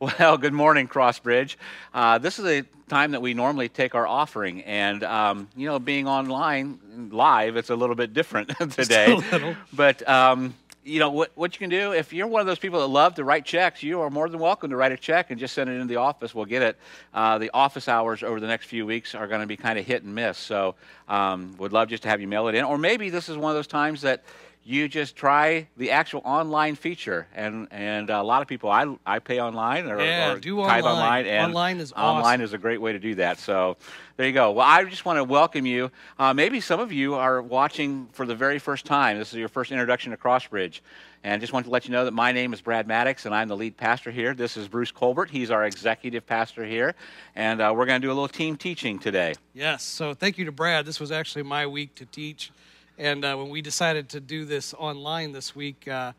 Well, good morning, Crossbridge. Uh, this is a time that we normally take our offering, and um, you know, being online live, it's a little bit different today. But um, you know what, what you can do if you're one of those people that love to write checks, you are more than welcome to write a check and just send it into the office. We'll get it. Uh, the office hours over the next few weeks are going to be kind of hit and miss, so um, would love just to have you mail it in. Or maybe this is one of those times that you just try the actual online feature. And and a lot of people, I, I pay online or, Yeah, or do online. online. And Online is online is a great way to do that. So there you go. Well, I just want to welcome you. Uh, maybe some of you are watching for the very first time. This is your first introduction to Crossbridge. And just want to let you know that my name is Brad Maddox, and I'm the lead pastor here. This is Bruce Colbert. He's our executive pastor here. And uh, we're going to do a little team teaching today. Yes. So thank you to Brad. This was actually my week to teach. And uh, when we decided to do this online this week, uh,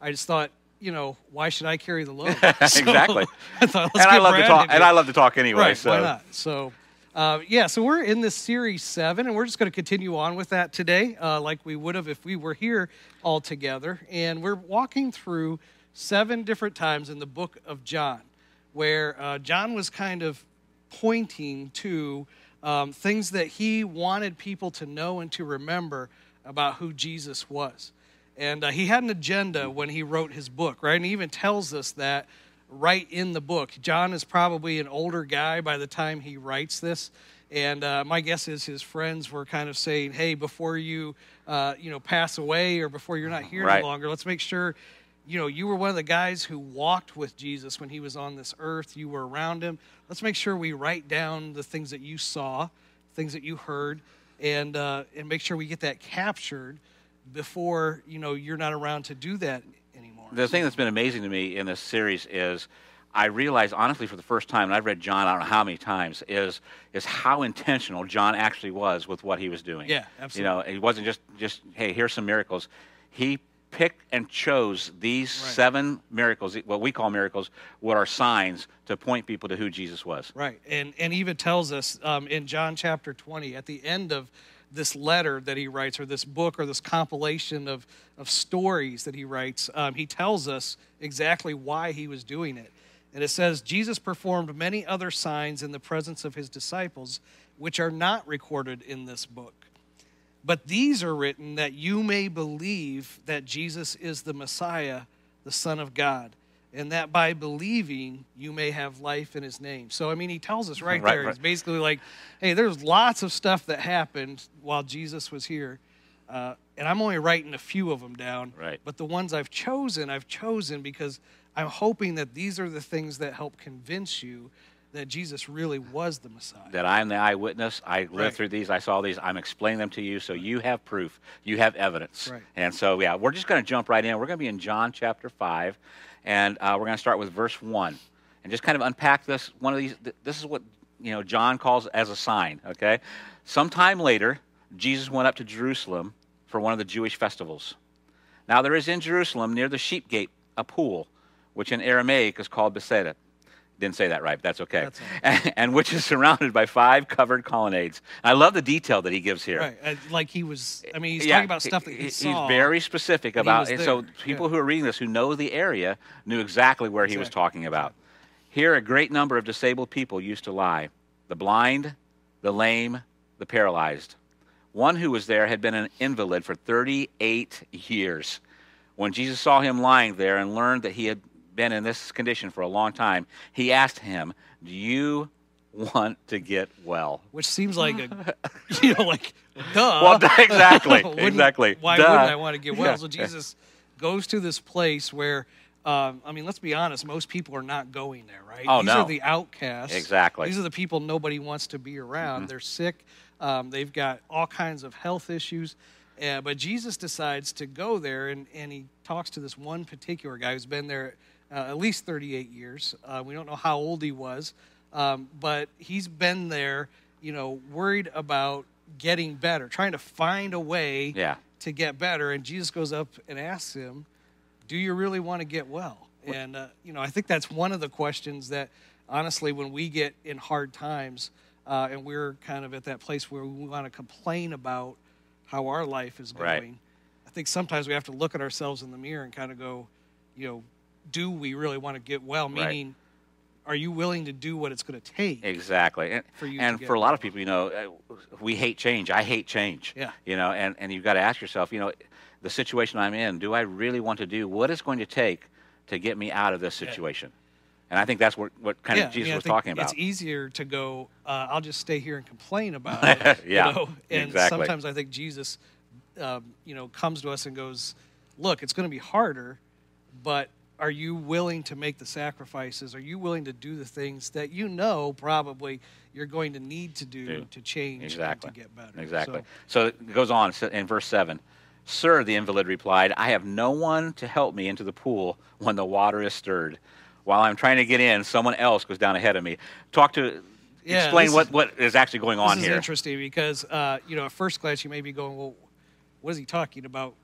I just thought, you know, why should I carry the load? So Exactly. I thought, and I love to talk. And. I love to talk anyway. right, so why not? So, uh, yeah, so we're in this series seven, and we're just going to continue on with that today, uh, like we would have if we were here all together. And we're walking through seven different times in the book of John, where uh, John was kind of pointing to um, things that he wanted people to know and to remember about who Jesus was. And uh, he had an agenda when he wrote his book, right? And he even tells us that right in the book. John is probably an older guy by the time he writes this. And uh, my guess is his friends were kind of saying, hey, before you, uh, you know, pass away or before you're not here Right. any longer, let's make sure, you know, you were one of the guys who walked with Jesus when he was on this earth. You were around him. Let's make sure we write down the things that you saw, things that you heard, and, uh, and make sure we get that captured before, you know, you're not around to do that anymore. the thing that's been amazing to me in this series is I realized honestly for the first time, and I've read John I don't know how many times, is is how intentional John actually was with what he was doing. Yeah, absolutely. You know, he wasn't just just hey, here's some miracles. He picked and chose these Right. seven miracles, what we call miracles, what are signs to point people to who Jesus was. Right, and and even tells us um, in John chapter twenty at the end of this letter that he writes, or this book, or this compilation of of stories that he writes, um, he tells us exactly why he was doing it, and it says Jesus performed many other signs in the presence of his disciples, which are not recorded in this book. But these are written that you may believe that Jesus is the Messiah, the Son of God, and that by believing you may have life in his name. So, I mean, he tells us right, Right, there, right. he's basically like, hey, there's lots of stuff that happened while Jesus was here. Uh, and I'm only writing a few of them down. Right. But the ones I've chosen, I've chosen because I'm hoping that these are the things that help convince you that Jesus really was the Messiah. that I am the eyewitness. I lived Right. through these. I saw these. I'm explaining them to you, so you have proof. You have evidence. Right. And so, yeah, we're just going to jump right in. We're going to be in John chapter five, and uh, we're going to start with verse one, and just kind of unpack this. One of these. th- This is what you know John calls as a sign. Okay. Sometime later, Jesus went up to Jerusalem for one of the Jewish festivals. Now there is in Jerusalem near the sheep gate a pool, which in Aramaic is called Bethesda. Didn't say that right, but that's okay. That's all and, which is surrounded by five covered colonnades. I love the detail that he gives here. Right. Like he was, I mean, he's Yeah, talking about stuff that he, He's saw. very specific about and so people Yeah. who are reading this who know the area knew exactly where he was talking about. Here a great number of disabled people used to lie. The blind, the lame, the paralyzed. One who was there had been an invalid for 38 years. When Jesus saw him lying there and learned that he had been in this condition for a long time, he asked him, "Do you want to get well?" Which seems like a, you know, like, duh. Well, exactly, exactly. Why Duh. wouldn't I want to get well? Yeah. So Jesus goes to this place where, um, I mean, let's be honest, most people are not going there, right? Oh, These no. are the outcasts. Exactly. Mm-hmm. These are the people nobody wants to be around. They're sick. Um, they've got all kinds of health issues. Uh, but Jesus decides to go there, and, and he talks to this one particular guy who's been there at least 38 years. Uh, we don't know how old he was, um, but he's been there, you know, worried about getting better, trying to find a way Yeah. to get better. And Jesus goes up and asks him, Do you really want to get well? And, uh, you know, I think that's one of the questions that, honestly, when we get in hard times uh, and we're kind of at that place where we want to complain about how our life is going, Right. I think sometimes we have to look at ourselves in the mirror and kind of go, you know, do we really want to get well? Right. Meaning, are you willing to do what it's going to take? Exactly. And, For you and for a lot of people, you know, uh, we hate change. I hate change. Yeah. You know, and, and you've got to ask yourself, you know, the situation I'm in, do I really want to do what it's going to take to get me out of this situation? And I think that's what, what kind yeah, of I Jesus mean, I was talking about. It's easier to go. Uh, I'll just stay here and complain about it. you Yeah, know? and exactly. sometimes I think Jesus, um, you know, comes to us and goes, "Look, it's going to be harder, but are you willing to make the sacrifices? Are you willing to do the things that you know probably you're going to need to do Do. to change Exactly. and to get better?" Exactly. So, So, it goes on in verse 7. Sir, the invalid replied, I have no one to help me into the pool when the water is stirred. While I'm trying to get in, someone else goes down ahead of me. Talk to, Yeah, explain what, is- what is actually going on this is here. interesting because uh, you know at first glance you may be going, "Well, what is he talking about?"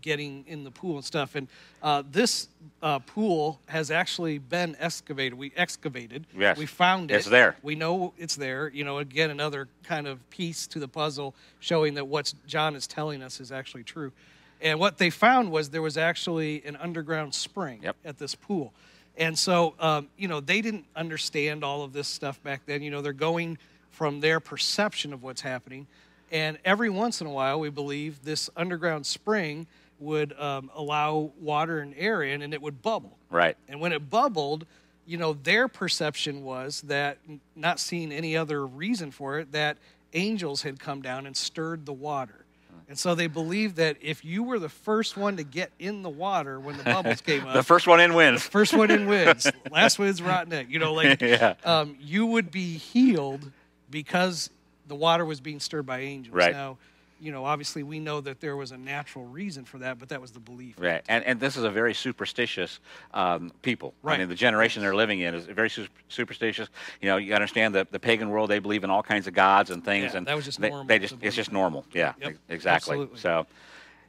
Getting in the pool and stuff, and uh, this uh, pool has actually been excavated. We excavated. Yes. We found it. It's there. We know it's there. You know, again, another kind of piece to the puzzle showing that what John is telling us is actually true. And what they found was there was actually an underground spring Yep. at this pool. And so, um, you know, they didn't understand all of this stuff back then. You know, they're going from their perception of what's happening. And every once in a while, we believe this underground spring would um, allow water and air in and it would bubble. Right. And when it bubbled, you know, their perception was that, not seeing any other reason for it, that angels had come down and stirred the water. And so they believed that if you were the first one to get in the water when the bubbles came up, The first one in wins. first one in wins, last one's rotten egg. You know, like Yeah. um, you would be healed because the water was being stirred by angels. Right. Now, you know, obviously we know that there was a natural reason for that, but that was the belief. Right, and and this is a very superstitious um, people. I Right. mean, the generation they're living in is very su- superstitious. You know, you understand that the pagan world they believe in all kinds of gods and things, Yeah, and that was just they, normal they just it's just normal. Yeah, Yep, exactly. absolutely. So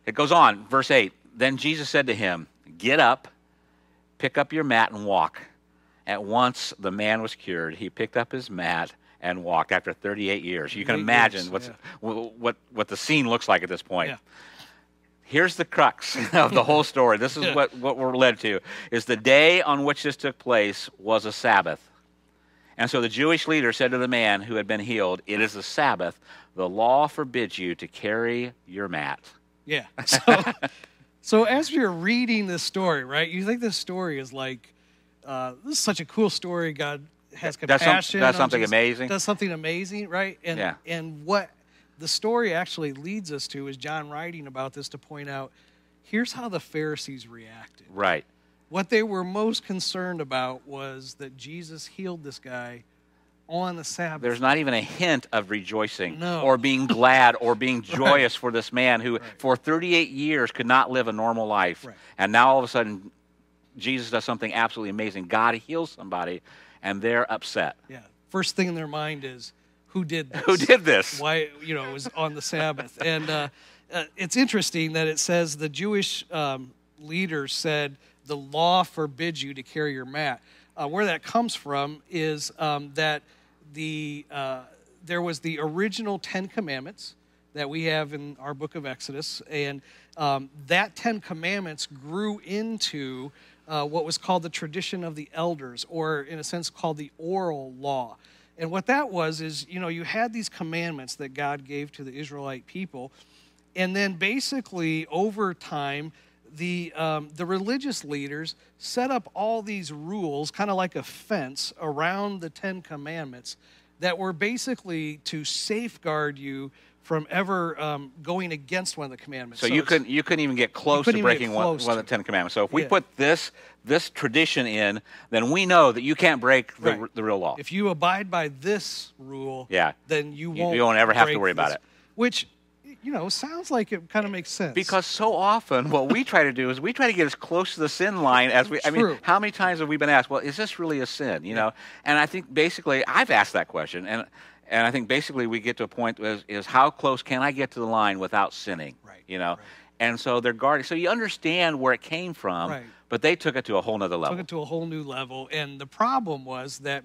it goes on, verse eight. Then Jesus said to him, "Get up, pick up your mat and walk." At once the man was cured. He picked up his mat and walked after 38 years. You can 38 imagine years, what's, yeah. what, what what the scene looks like at this point Yeah. here's the crux of the whole story. This is Yeah. what, what we're led to is the day on which this took place was a Sabbath. And so the Jewish leader said to the man who had been healed, It is the Sabbath. The law forbids you to carry your mat. Yeah. So, so as you're reading this story, right, you think this story is like, uh, this is such a cool story. God has Does some- does something Jesus, amazing. Does something amazing, right? And Yeah. and what the story actually leads us to is John writing about this to point out, here's how the Pharisees reacted. Right. What they were most concerned about was that Jesus healed this guy on the Sabbath. There's not even a hint of rejoicing No. or being glad or being joyous for this man who, for 38 years, could not live a normal life. Right. And now all of a sudden, Jesus does something absolutely amazing. God heals somebody, and they're upset. yeah. First thing in their mind is, who did this? Who did this? why you know it was on the Sabbath. And uh, uh, it's interesting that it says the Jewish um, leaders said the law forbids you to carry your mat. Uh, where that comes from is um, that the uh, there was the original Ten Commandments that we have in our book of Exodus, and um, that Ten Commandments grew into uh, what was called the tradition of the elders, or in a sense called the oral law. And what that was is, you know, you had these commandments that God gave to the Israelite people, and then basically over time, the um, the religious leaders set up all these rules, kind of like a fence around the Ten Commandments, that were basically to safeguard you from ever um, going against one of the commandments. So, you couldn't you couldn't even get close to breaking one, close one of the Ten Commandments. So if we Yeah. put this this tradition in, then we know that you can't break the, Right. the real law. If you abide by this rule, Yeah. then you won't. you won't ever have to worry about it. Which, you know, sounds like it kind of makes sense. Because so often what we try to do is we try to get as close to the sin line as we I mean, how many times have we been asked, well, is this really a sin? You know? And I think basically I've asked that question and and I think basically we get to a point is, is how close can I get to the line without sinning? Right, You know? right. And so they're guarding so you understand where it came from, Right. but they took it to a whole nother level. took it to a whole new level. And the problem was that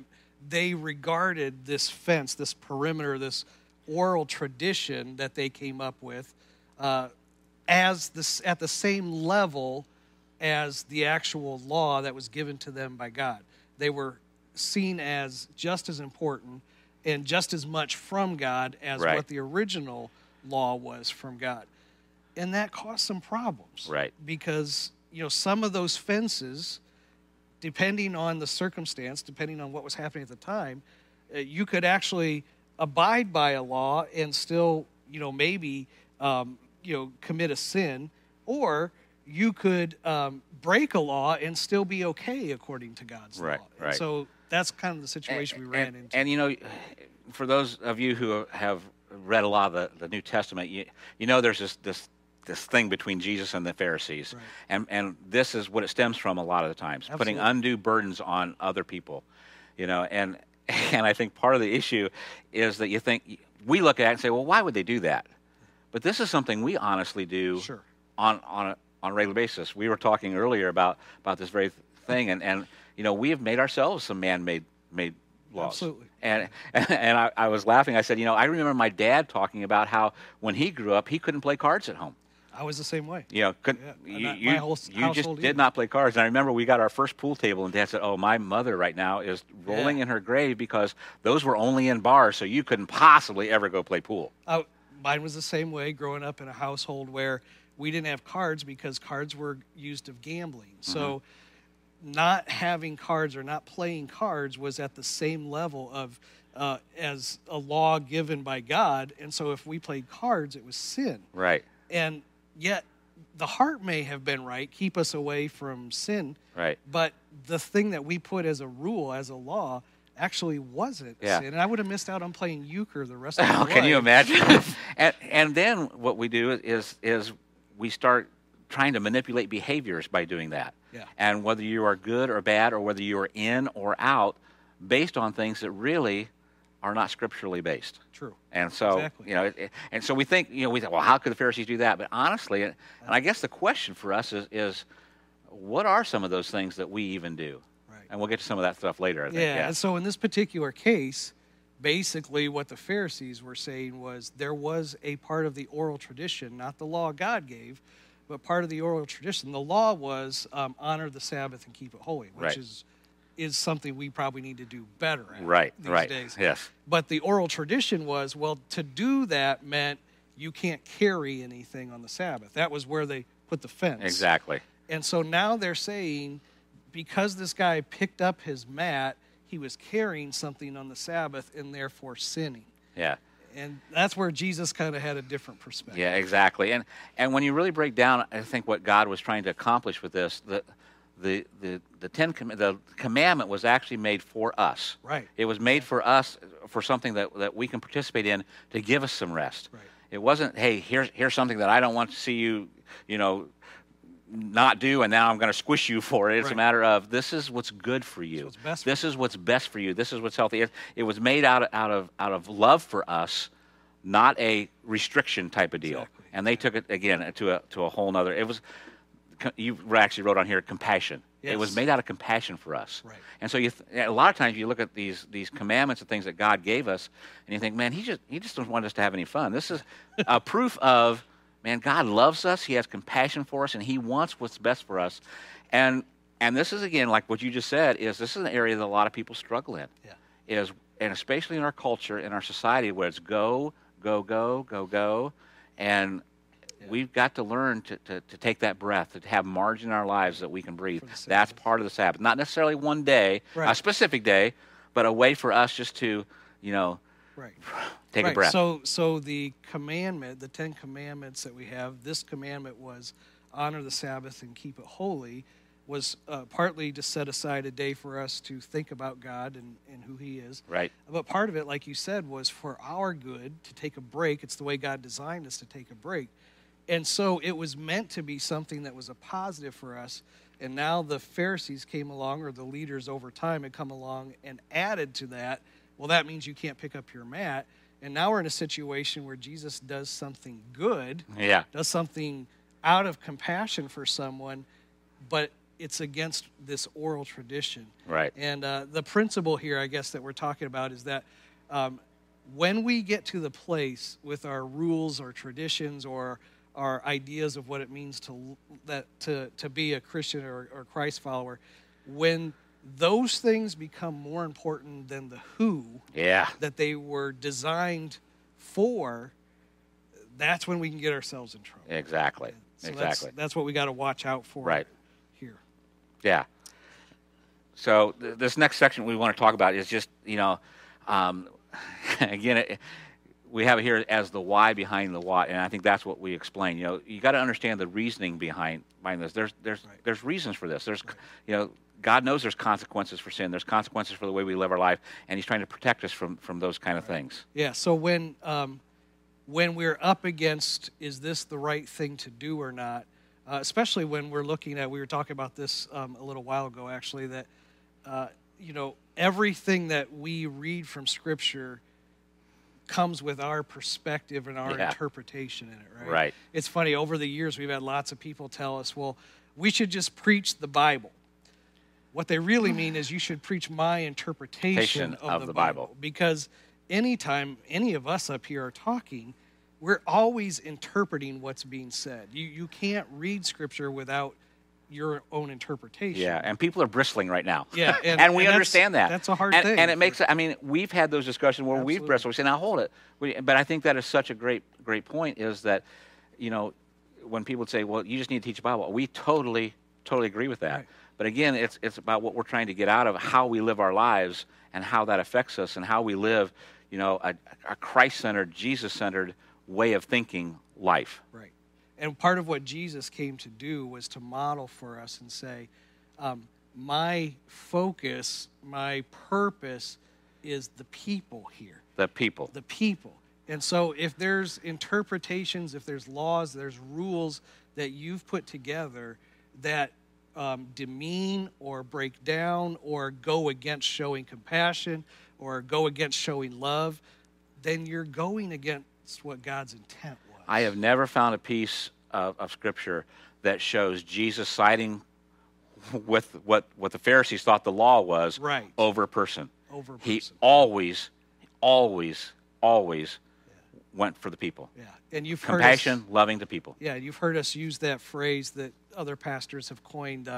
they regarded this fence, this perimeter, this oral tradition that they came up with, uh, as this at the same level as the actual law that was given to them by God. They were seen as just as important and just as much from God as Right. what the original law was from God. And that caused some problems. Right. Because, you know, some of those fences, depending on the circumstance, depending on what was happening at the time, uh, you could actually abide by a law and still, you know, maybe, um, you know, commit a sin, or you could um, break a law and still be okay according to God's Right, law. And right. So that's kind of the situation we ran and, into. And you know, for those of you who have read a lot of the, the New Testament, you, you know there's this, this this thing between Jesus and the Pharisees, Right. and and this is what it stems from a lot of the times, putting undue burdens on other people, you know, and and I think part of the issue is that you think we look at it and say, well, why would they do that? But this is something we honestly do Sure. on on a, on a regular basis. We were talking earlier about about this very thing, and and you know we have made ourselves some man-made made laws. Absolutely. And and I, I was laughing. I said, you know, I remember my dad talking about how when he grew up, he couldn't play cards at home. I was the same way. You know, couldn't, Yeah, you, you, my whole you just household did not play cards. And I remember we got our first pool table, and Dad said, "Oh, my mother right now is rolling Yeah. in her grave because those were only in bars, so you couldn't possibly ever go play pool." Uh, mine was the same way growing up in a household where we didn't have cards because cards were used of gambling. So not having cards or not playing cards was at the same level of uh, as a law given by God. And so if we played cards, it was sin. Right. And yet the heart may have been right, keep us away from sin. Right. But the thing that we put as a rule, as a law, actually wasn't Yeah. sin. And I would have missed out on playing euchre the rest of my Oh, life. can you imagine? and and then what we do is is we start trying to manipulate behaviors by doing that. Yeah. And whether you are good or bad, or whether you are in or out, based on things that really are not scripturally based. True. And so, Exactly. you know, it, it- and so we think, you know, we think, well, how could the Pharisees do that? But honestly, and I guess the question for us is, is what are some of those things that we even do? Right. And we'll get to some of that stuff later. I think. Yeah, and so in this particular case, basically what the Pharisees were saying was there was a part of the oral tradition, not the law God gave, but part of the oral tradition. The law was um, honor the Sabbath and keep it holy, which Right. is is something we probably need to do better at Right. these right. days. Yes. But the oral tradition was well, to do that meant you can't carry anything on the Sabbath. That was where they put the fence. Exactly. And so now they're saying because this guy picked up his mat, he was carrying something on the Sabbath and therefore sinning. Yeah. And that's where Jesus kind of had a different perspective. Yeah, exactly. And and when you really break down, I think what God was trying to accomplish with this, the the the the ten the commandment was actually made for us. Right. It was made for us for something that that we can participate in to give us some rest. Right. It wasn't, hey, here's here's something that I don't want to see you, you know, not do, and now I'm going to squish you for it. It's a matter of this is what's good for you. best for this is what's best for you. This is what's healthy. It, it was made out of, out of out of love for us, not a restriction type of deal. Exactly. And they took it again to a to a whole nother. It was you actually wrote on here compassion. It was made out of compassion for us. Right. And so you th- a lot of times you look at these these commandments and things that God gave us, and you think, man, he just he just doesn't want us to have any fun. This is a proof of man, God loves us. He has compassion for us, and He wants what's best for us. And and this is again like what you just said is this is an area that a lot of people struggle in. Yeah. Is and especially in our culture, in our society, where it's go, go, go, go, go, and we've got to learn to, to, to take that breath, to have margin in our lives that we can breathe. That's part of the Sabbath. Not necessarily one day, a specific day, but a way for us just to, you know, Right. take right. a breath. So so the commandment, the 10 commandments that we have, this commandment was honor the Sabbath and keep it holy was uh, partly to set aside a day for us to think about God and, and who he is. right. But part of it, like you said, was for our good to take a break. It's the way God designed us to take a break. And so it was meant to be something that was a positive for us. And now the Pharisees came along, or the leaders over time had come along and added to that. Well, that means you can't pick up your mat. And now we're in a situation where Jesus does something good, Yeah. does something out of compassion for someone, but it's against this oral tradition. Right. And uh, the principle here, I guess, that we're talking about is that um, when we get to the place with our rules or traditions or our ideas of what it means to that to, to be a Christian or, or Christ follower, when those things become more important than the who Yeah. that they were designed for, that's when we can get ourselves in trouble. Exactly. So exactly. That's, that's what we got to watch out for Right. here. Yeah. So th- this next section we want to talk about is just you know, um, again, it, we have it here as the why behind the what, and I think that's what we explain. You know, you got to understand the reasoning behind behind this. There's there's Right. there's reasons for this. There's you know. God knows there's consequences for sin. There's consequences for the way we live our life, and He's trying to protect us from, from those kind of things. Yeah. So when um, when we're up against is this the right thing to do or not, uh, especially when we're looking at we were talking about this um, a little while ago actually that uh, you know everything that we read from Scripture comes with our perspective and our Yeah. interpretation in it, right? Right. It's funny over the years we've had lots of people tell us, well, we should just preach the Bible. What they really mean is you should preach my interpretation Interpretation of, the, Bible. Because anytime any of us up here are talking, we're always interpreting what's being said. You, you can't read scripture without your own interpretation. Yeah, and people are bristling right now. Yeah, and- and, we and understand that. that's a hard and, thing And it makes. I mean, we've had those discussions where we've bristled. We say, "Now hold it." We, but I think that is such a great, great point. Is that, you know, when people say, "Well, you just need to teach the Bible," we totally, totally agree with that. Right. But again, it's it's about what we're trying to get out of how we live our lives and how that affects us and how we live, you know, a, a Christ-centered, Jesus-centered way of thinking life. Right. And part of what Jesus came to do was to model for us and say, um, my focus, my purpose is the people here, The people. the people. And so if there's interpretations, if there's laws, there's rules that you've put together that um, demean or break down or go against showing compassion or go against showing love, then you're going against what God's intent. I have never found a piece of, of scripture that shows Jesus siding with what, what the Pharisees thought the law was Right. over a person. over a He person. always, always, always went for the people. Yeah, and you've Compassion, Heard us, loving the people. yeah, you've heard us use that phrase that other pastors have coined.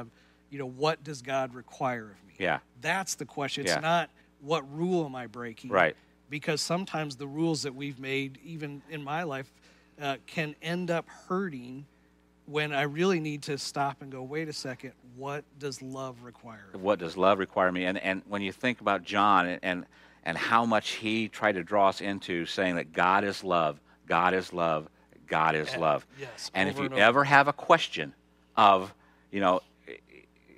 You know, what does God require of me? Yeah. That's the question. Yeah. It's not what rule am I breaking? Right. Because sometimes the rules that we've made, even in my life, uh, can end up hurting when I really need to stop and go, wait a second, what does love require? What does love require me? And, and when you think about John and, and, and how much he tried to draw us into saying that God is love, God is love, God is Yeah. love. Yes, And if you and ever have a question of, you know,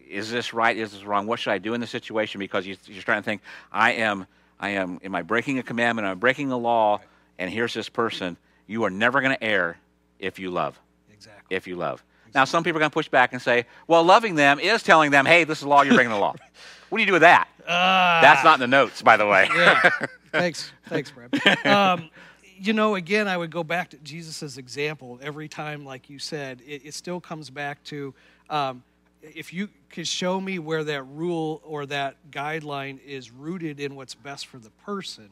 is this right? Is this wrong? What should I do in this situation? Because you, you're trying to think, I am, I am, am I breaking a commandment? Am I breaking a law? And here's this person. You are never going to err if you love. Exactly. If you love. Now, some people are going to push back and say, well, loving them is telling them, hey, this is the law, you're breaking the law. What do you do with that? Ah. That's not in the notes, by the way. yeah. Thanks, thanks, Brad. Um, you know, again, I would go back to Jesus' example every time, like you said. It, it still comes back to um, if you could show me where that rule or that guideline is rooted in what's best for the person,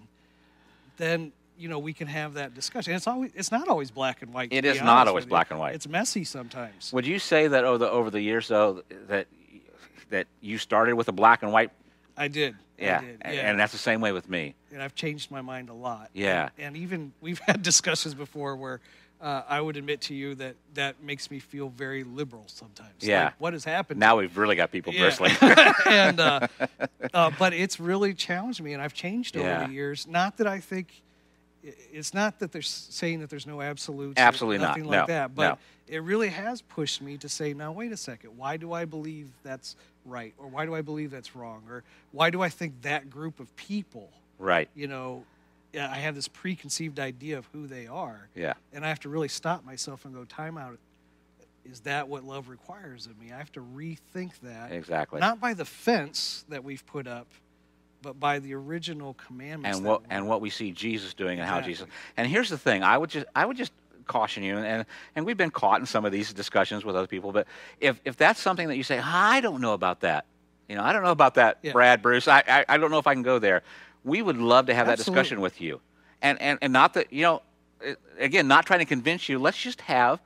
then you know we can have that discussion. It's always it's not always black and white. It is not always black and white. It's messy sometimes. Would you say that over the, over the years, though, that, that you started with a black and white? I did. Yeah. I did. And- yeah. And that's the same way with me. and I've changed my mind a lot. Yeah. And, and even we've had discussions before where uh, I would admit to you that that makes me feel very liberal sometimes. Yeah. Like, what has happened? Now we've really got people Yeah. bristling. and uh, uh, but it's really challenged me, and I've changed over Yeah. the years. Not that I think it's not that they're saying that there's no absolutes, or Absolutely not. nothing like No, that. But no. it really has pushed me to say, now wait a second, why do I believe that's right, or why do I believe that's wrong, or why do I think that group of people right. you know, I have this preconceived idea of who they are, Yeah. and I have to really stop myself and go, time out. Is that what love requires of me? I have to rethink that. Exactly. Not by the fence that we've put up, but by the original commandments. and what and what we see Jesus doing and how Exactly. Jesus. And here's the thing: I would just I would just caution you, and and we've been caught in some of these discussions with other people. But if if that's something that you say, I don't know about that, you know, I don't know about that, Yeah. Brad, Bruce, I, I I don't know if I can go there. We would love to have that discussion with you, and and and not that you know, again, not trying to convince you. Let's just have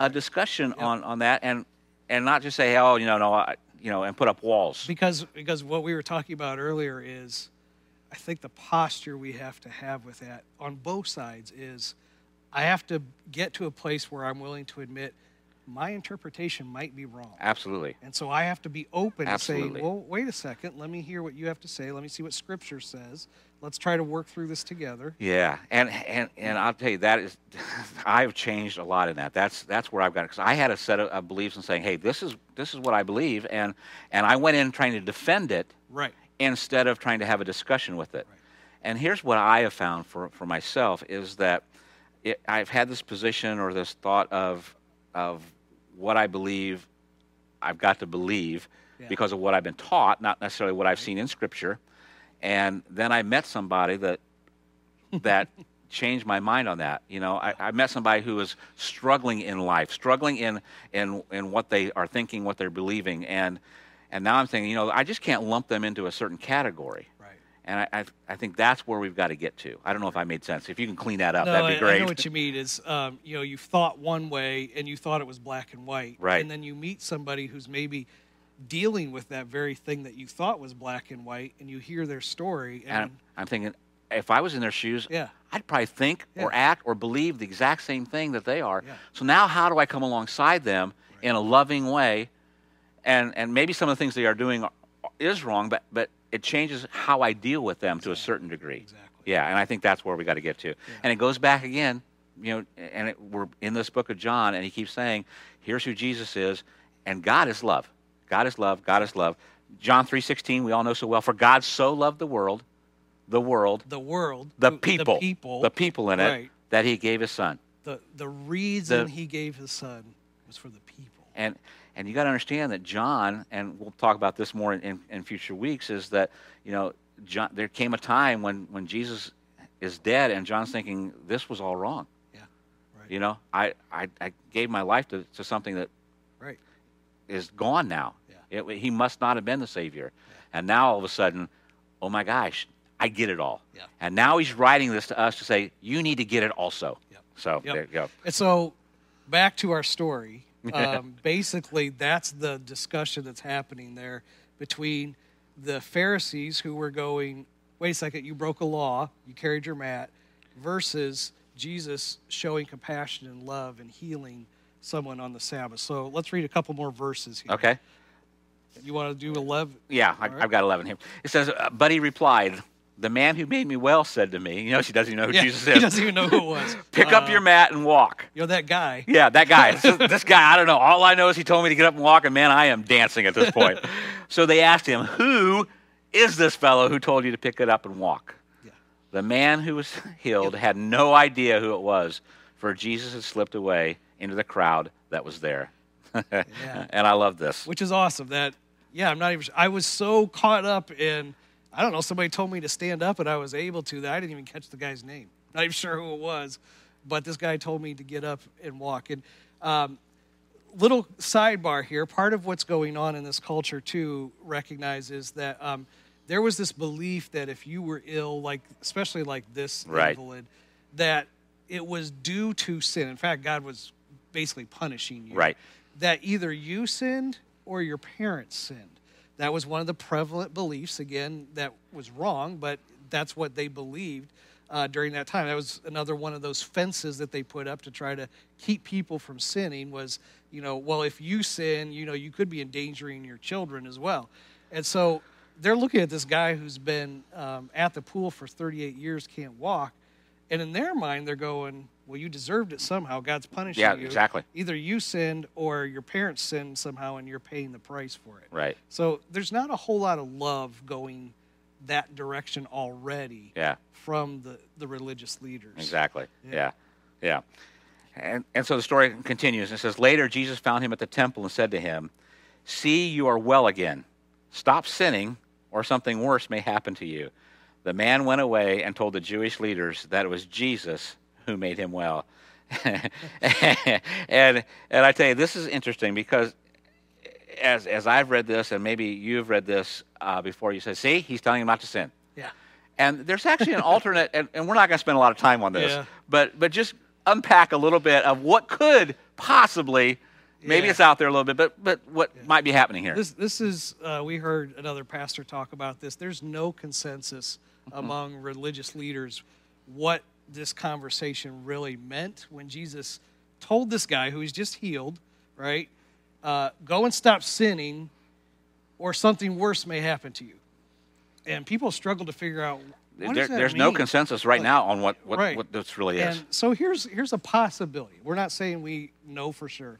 a discussion on on that, and and not just say, oh, you know, no, I, you know, and put up walls. because because what we were talking about earlier is i think the posture we have to have with that on both sides is i have to get to a place where i'm willing to admit my interpretation might be wrong Absolutely. and so i have to be open to Absolutely. saying well wait a second let me hear what you have to say let me see what scripture says let's try to work through this together Yeah, and and and I'll tell you that is, I've changed a lot in that. That's that's where I've got because I had a set of, beliefs and saying, hey, this is this is what I believe, and and I went in trying to defend it right instead of trying to have a discussion with it. Right. And here's what I have found for for myself is that it, I've had this position or this thought of of what I believe I've got to believe Yeah. because of what I've been taught, not necessarily what I've seen in Scripture. And then I met somebody that that changed my mind on that. You know, I, I met somebody who was struggling in life, struggling in in in what they are thinking, what they're believing, and and now I'm thinking, you know, I just can't lump them into a certain category. right And I, I, I think that's where we've got to get to. I don't know if I made sense. If you can clean that up, No, that'd be great. I know what you mean. Is um, you know you thought one way and you thought it was black and white, Right. And then you meet somebody who's maybe dealing with that very thing that you thought was black and white, and you hear their story, and and I'm thinking, if I was in their shoes, yeah, I'd probably think or act or believe the exact same thing that they are. Yeah. So now, how do I come alongside them in a loving way? And and maybe some of the things they are doing are- is wrong, but but it changes how I deal with them to a certain degree. exactly. Yeah, and I think that's where we got to get to. And it goes back again, you know, and it, we're in this book of John, and he keeps saying, "Here's who Jesus is, and God is love. God is love. God is love." John three sixteen, we all know so well. For God so loved the world, the world, The world, the people, the people, the people in it, right. that He gave His Son. the the reason The- he gave his son was for the people. And and you got to understand that John, and we'll talk about this more in, in, in future weeks, is that you know John, there came a time when when Jesus is dead, and John's thinking this was all wrong. Yeah, right. You know, I, I, I gave my life to, to something that Right. is gone now. It- he must not have been the Savior. And now all of a sudden, oh my gosh, I get it all. Yeah. And now he's writing this to us to say, you need to get it also. Yep. So Yep. there you go. And so, back to our story. Um, basically, that's the discussion that's happening there between the Pharisees who were going, wait a second, you broke a law, you carried your mat, versus Jesus showing compassion and love and healing someone on the Sabbath. So, let's read a couple more verses here. Okay. You want to do 11? Yeah, I, right. I've got 11 here. It says, uh, but replied, the man who made me well said to me, you know, she doesn't even know who Yeah, Jesus he is. doesn't even know who it was. Pick up Uh, your mat and walk. You know, that guy. Yeah, that guy. this, this guy, I don't know. All I know is he told me to get up and walk, and man, I am dancing at this point. so they asked him, Who is this fellow who told you to pick it up and walk? Yeah. The man who was healed had no idea who it was, for Jesus had slipped away into the crowd that was there. And I love this. which is awesome. That yeah, I'm not even. I was so caught up in. I don't know. Somebody told me to stand up, and I was able to. That I didn't even catch the guy's name. Not even sure who it was, but this guy told me to get up and walk. And um, little sidebar here. Part of what's going on in this culture too recognizes that um, there was this belief that if you were ill, like especially like this Right. invalid, that it was due to sin. In fact, God was basically punishing you Right. That either you sinned or your parents sinned. That was one of the prevalent beliefs. Again, that was wrong, but that's what they believed uh, during that time. That was another one of those fences that they put up to try to keep people from sinning. Was you know, well, if you sin, you know, you could be endangering your children as well. And so they're looking at this guy who's been um, at the pool for 38 years, can't walk, and in their mind, they're going, "Well, you deserved it somehow. God's punishing Yeah, you." exactly. either you sinned or your parents sinned somehow and you're paying the price for it. Right. So there's not a whole lot of love going that direction already Yeah. from the, the religious leaders. Exactly. Yeah. Yeah. Yeah. And, and so the story continues. It says, Later, Jesus found him at the temple and said to him, See, you are well again. Stop sinning, or something worse may happen to you. The man went away and told the Jewish leaders that it was Jesus who made him well. and, and I tell you, this is interesting because as, as I've read this, and maybe you've read this uh, before, you say, See, he's telling him not to sin. Yeah. And there's actually an alternate, and, and we're not going to spend a lot of time on this, Yeah. but but just unpack a little bit of what could possibly Maybe Yeah. it's out there a little bit, but but what might be happening here? This this is uh, we heard another pastor talk about this. There's no consensus Mm-hmm. among religious leaders what this conversation really meant when Jesus told this guy who he's just healed, right? Uh, go and stop sinning, or something worse may happen to you. And people struggle to figure out what There- there's no consensus right Like, now on what what, right. what this really is. And so here's here's a possibility. We're not saying we know for sure,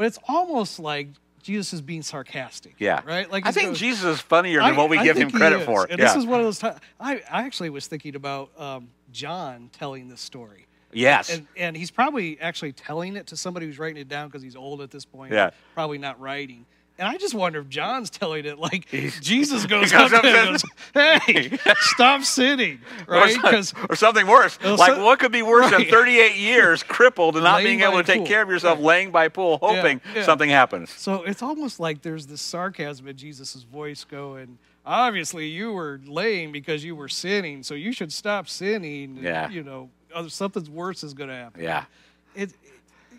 but it's almost like Jesus is being sarcastic. yeah, Right. Like I think goes- Jesus is funnier than I- what we I give him credit for. And yeah. this is one of those times. I, I actually was thinking about um, John telling this story. yes, And, and he's probably actually telling it to somebody who's writing it down because he's old at this point. Yeah. Probably not writing. And I just wonder if John's telling it like Jesus goes up up him and goes, "Hey, stop sinning!" Or Right? some- Because or something worse. Like so- what could be worse than 38 years crippled and not Laying being able to take pool. care of yourself, Right. laying by pool, hoping yeah. something happens. So it's almost like there's this sarcasm in Jesus' voice going, obviously you were laying because you were sinning, so you should stop sinning. and, Yeah. You know, other, something worse is going to happen. Yeah, It,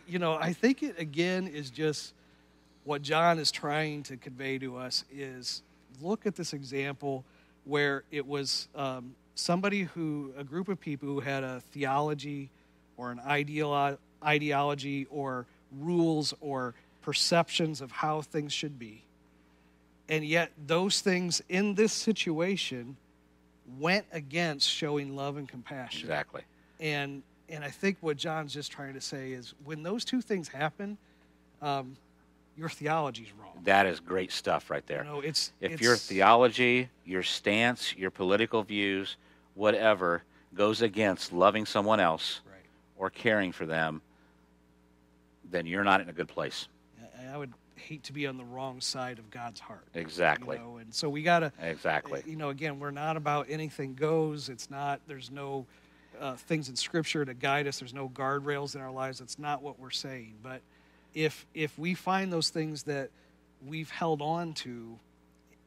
you know, I think it again is just what John is trying to convey to us is look at this example where it was um, somebody who, a group of people who had a theology or an ideolo- ideology or rules or perceptions of how things should be. And yet, those things in this situation went against showing love and compassion exactly. and and I think what John's just trying to say is when those two things happen, um, your theology's wrong. That is great stuff right there. You know, it's if it's, your theology, your stance, your political views, whatever, goes against loving someone else right, or caring for them, then you're not in a good place. I, I would hate to be on the wrong side of God's heart. Exactly. You know, and so we gotta, Exactly. you know, again, we're not about anything goes. It's not. There's no uh, things in Scripture to guide us. There's no guardrails in our lives. That's not what we're saying. But if if we find those things that we've held on to,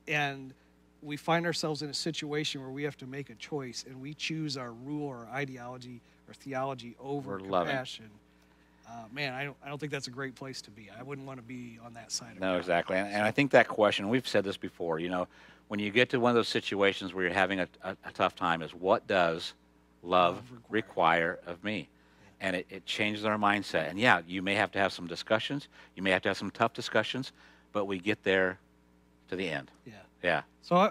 and we find ourselves in a situation where we have to make a choice, and we choose our rule or ideology or theology over compassion. Uh, man, I don't, I don't think that's a great place to be. I wouldn't want to be on that side of No, God. exactly. And, and I think that question, we've said this before, you know, when you get to one of those situations where you're having a, a, a tough time, is what does love Love require. require. of me? And it, it changes our mindset. And yeah, you may have to have some discussions, you may have to have some tough discussions, but we get there to the end. Yeah. Yeah. So uh,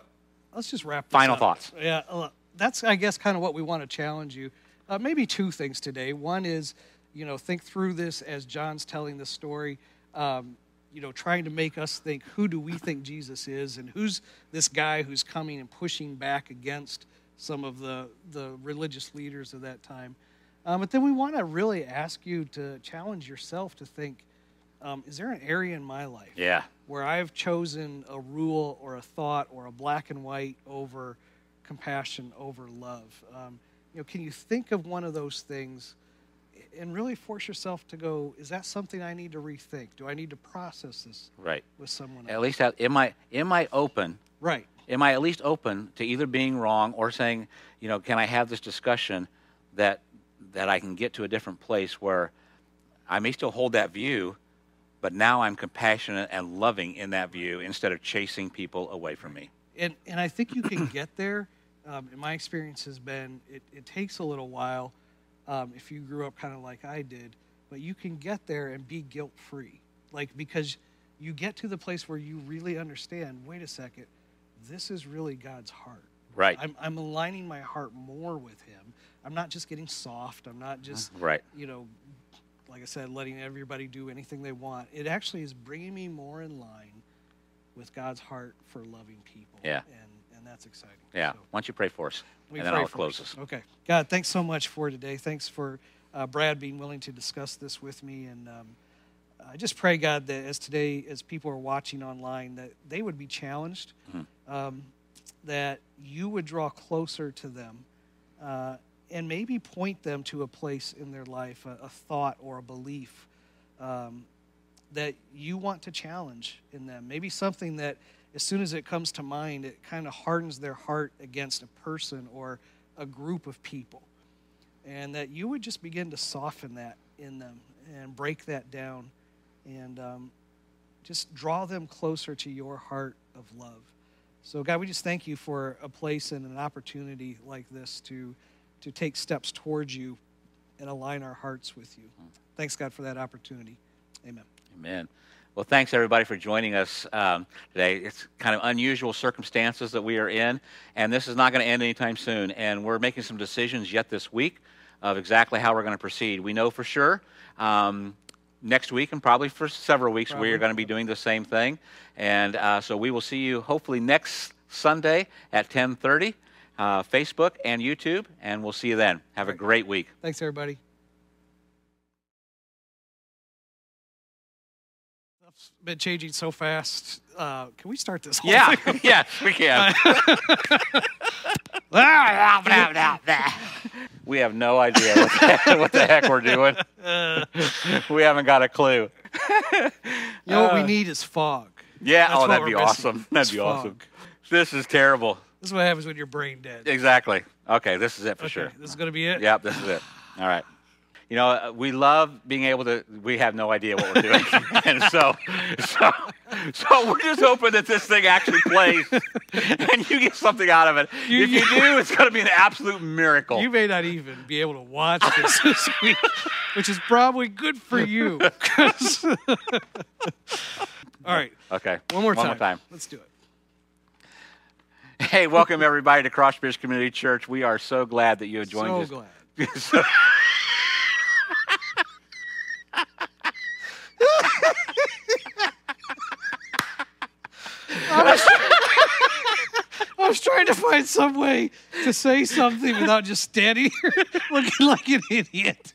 let's just wrap. Final up. thoughts. Yeah, uh, that's I guess kind of what we want to challenge you. Uh, maybe two things today. One is, you know, think through this as John's telling the story. Um, you know, trying to make us think who do we think Jesus is, and who's this guy who's coming and pushing back against some of the the religious leaders of that time. Um, but then we want to really ask you to challenge yourself to think: um, Is there an area in my life? Yeah. where I've chosen a rule or a thought or a black and white over compassion over love. Um, you know, can you think of one of those things and really force yourself to go? Is that something I need to rethink? Do I need to process this Right. with someone At least, have, am I am I open? Right. Am I at least open to either being wrong or saying, you know, can I have this discussion that that I can get to a different place where I may still hold that view, but now I'm compassionate and loving in that view instead of chasing people away from me. and and I think you can get there. Um, and my experience has been it, it takes a little while um, if you grew up kind of like I did, but you can get there and be guilt free, like because you get to the place where you really understand. Wait a second, this is really God's heart. Right. I'm I'm aligning my heart more with Him. I'm not just getting soft. I'm not just Right. you know, like I said, letting everybody do anything they want. It actually is bringing me more in line with God's heart for loving people. Yeah. And and that's exciting. Yeah. So, Why don't you pray for us? we and then I'll close us. Okay. God, thanks so much for today. Thanks for uh, Brad being willing to discuss this with me. And um, I just pray, God, that as today, as people are watching online, that they would be challenged, Mm-hmm. um, that you would draw closer to them, uh, and maybe point them to a place in their life, a, a thought or a belief um, that you want to challenge in them. Maybe something that, as soon as it comes to mind, it kind of hardens their heart against a person or a group of people. And that you would just begin to soften that in them and break that down and um, just draw them closer to your heart of love. So, God, we just thank you for a place and an opportunity like this to, to take steps towards you and align our hearts with you. Thanks, God, for that opportunity. Amen. Amen. Well, thanks everybody for joining us um, today. It's kind of unusual circumstances that we are in, and this is not going to end anytime soon. And we're making some decisions yet this week of exactly how we're going to proceed. We know for sure um, next week and probably for several weeks Probably. we are going to be doing the same thing. And uh, so we will see you hopefully next Sunday at 10:30, uh, Facebook and YouTube, and we'll see you then. Have a great week. Thanks, everybody. Stuff's been changing so fast. Uh, can we start this? whole Yeah, thing? yes, we can. we have no idea what the, what the heck we're doing. we haven't got a clue. You know what we Uh, need is fog. Yeah, That's oh, that'd be missing. awesome. That'd It's be awesome. This is terrible. This is what happens when you're brain dead. Exactly. Okay, this is it for okay, sure. this is going to be it. Yep, this is it. All right. You know, uh, we love being able to. We have no idea what we're doing, and so, so, so we're just hoping that this thing actually plays, and you get something out of it. You- if you do, it's going to be an absolute miracle. You may not even be able to watch this this week, which is probably good for you. All right, okay. one more time. One more time. Let's do it. Hey, welcome everybody to Crossbridge Community Church. We are so glad that you have joined so us. glad. I was, trying to find some way to say something without just standing here looking like an idiot.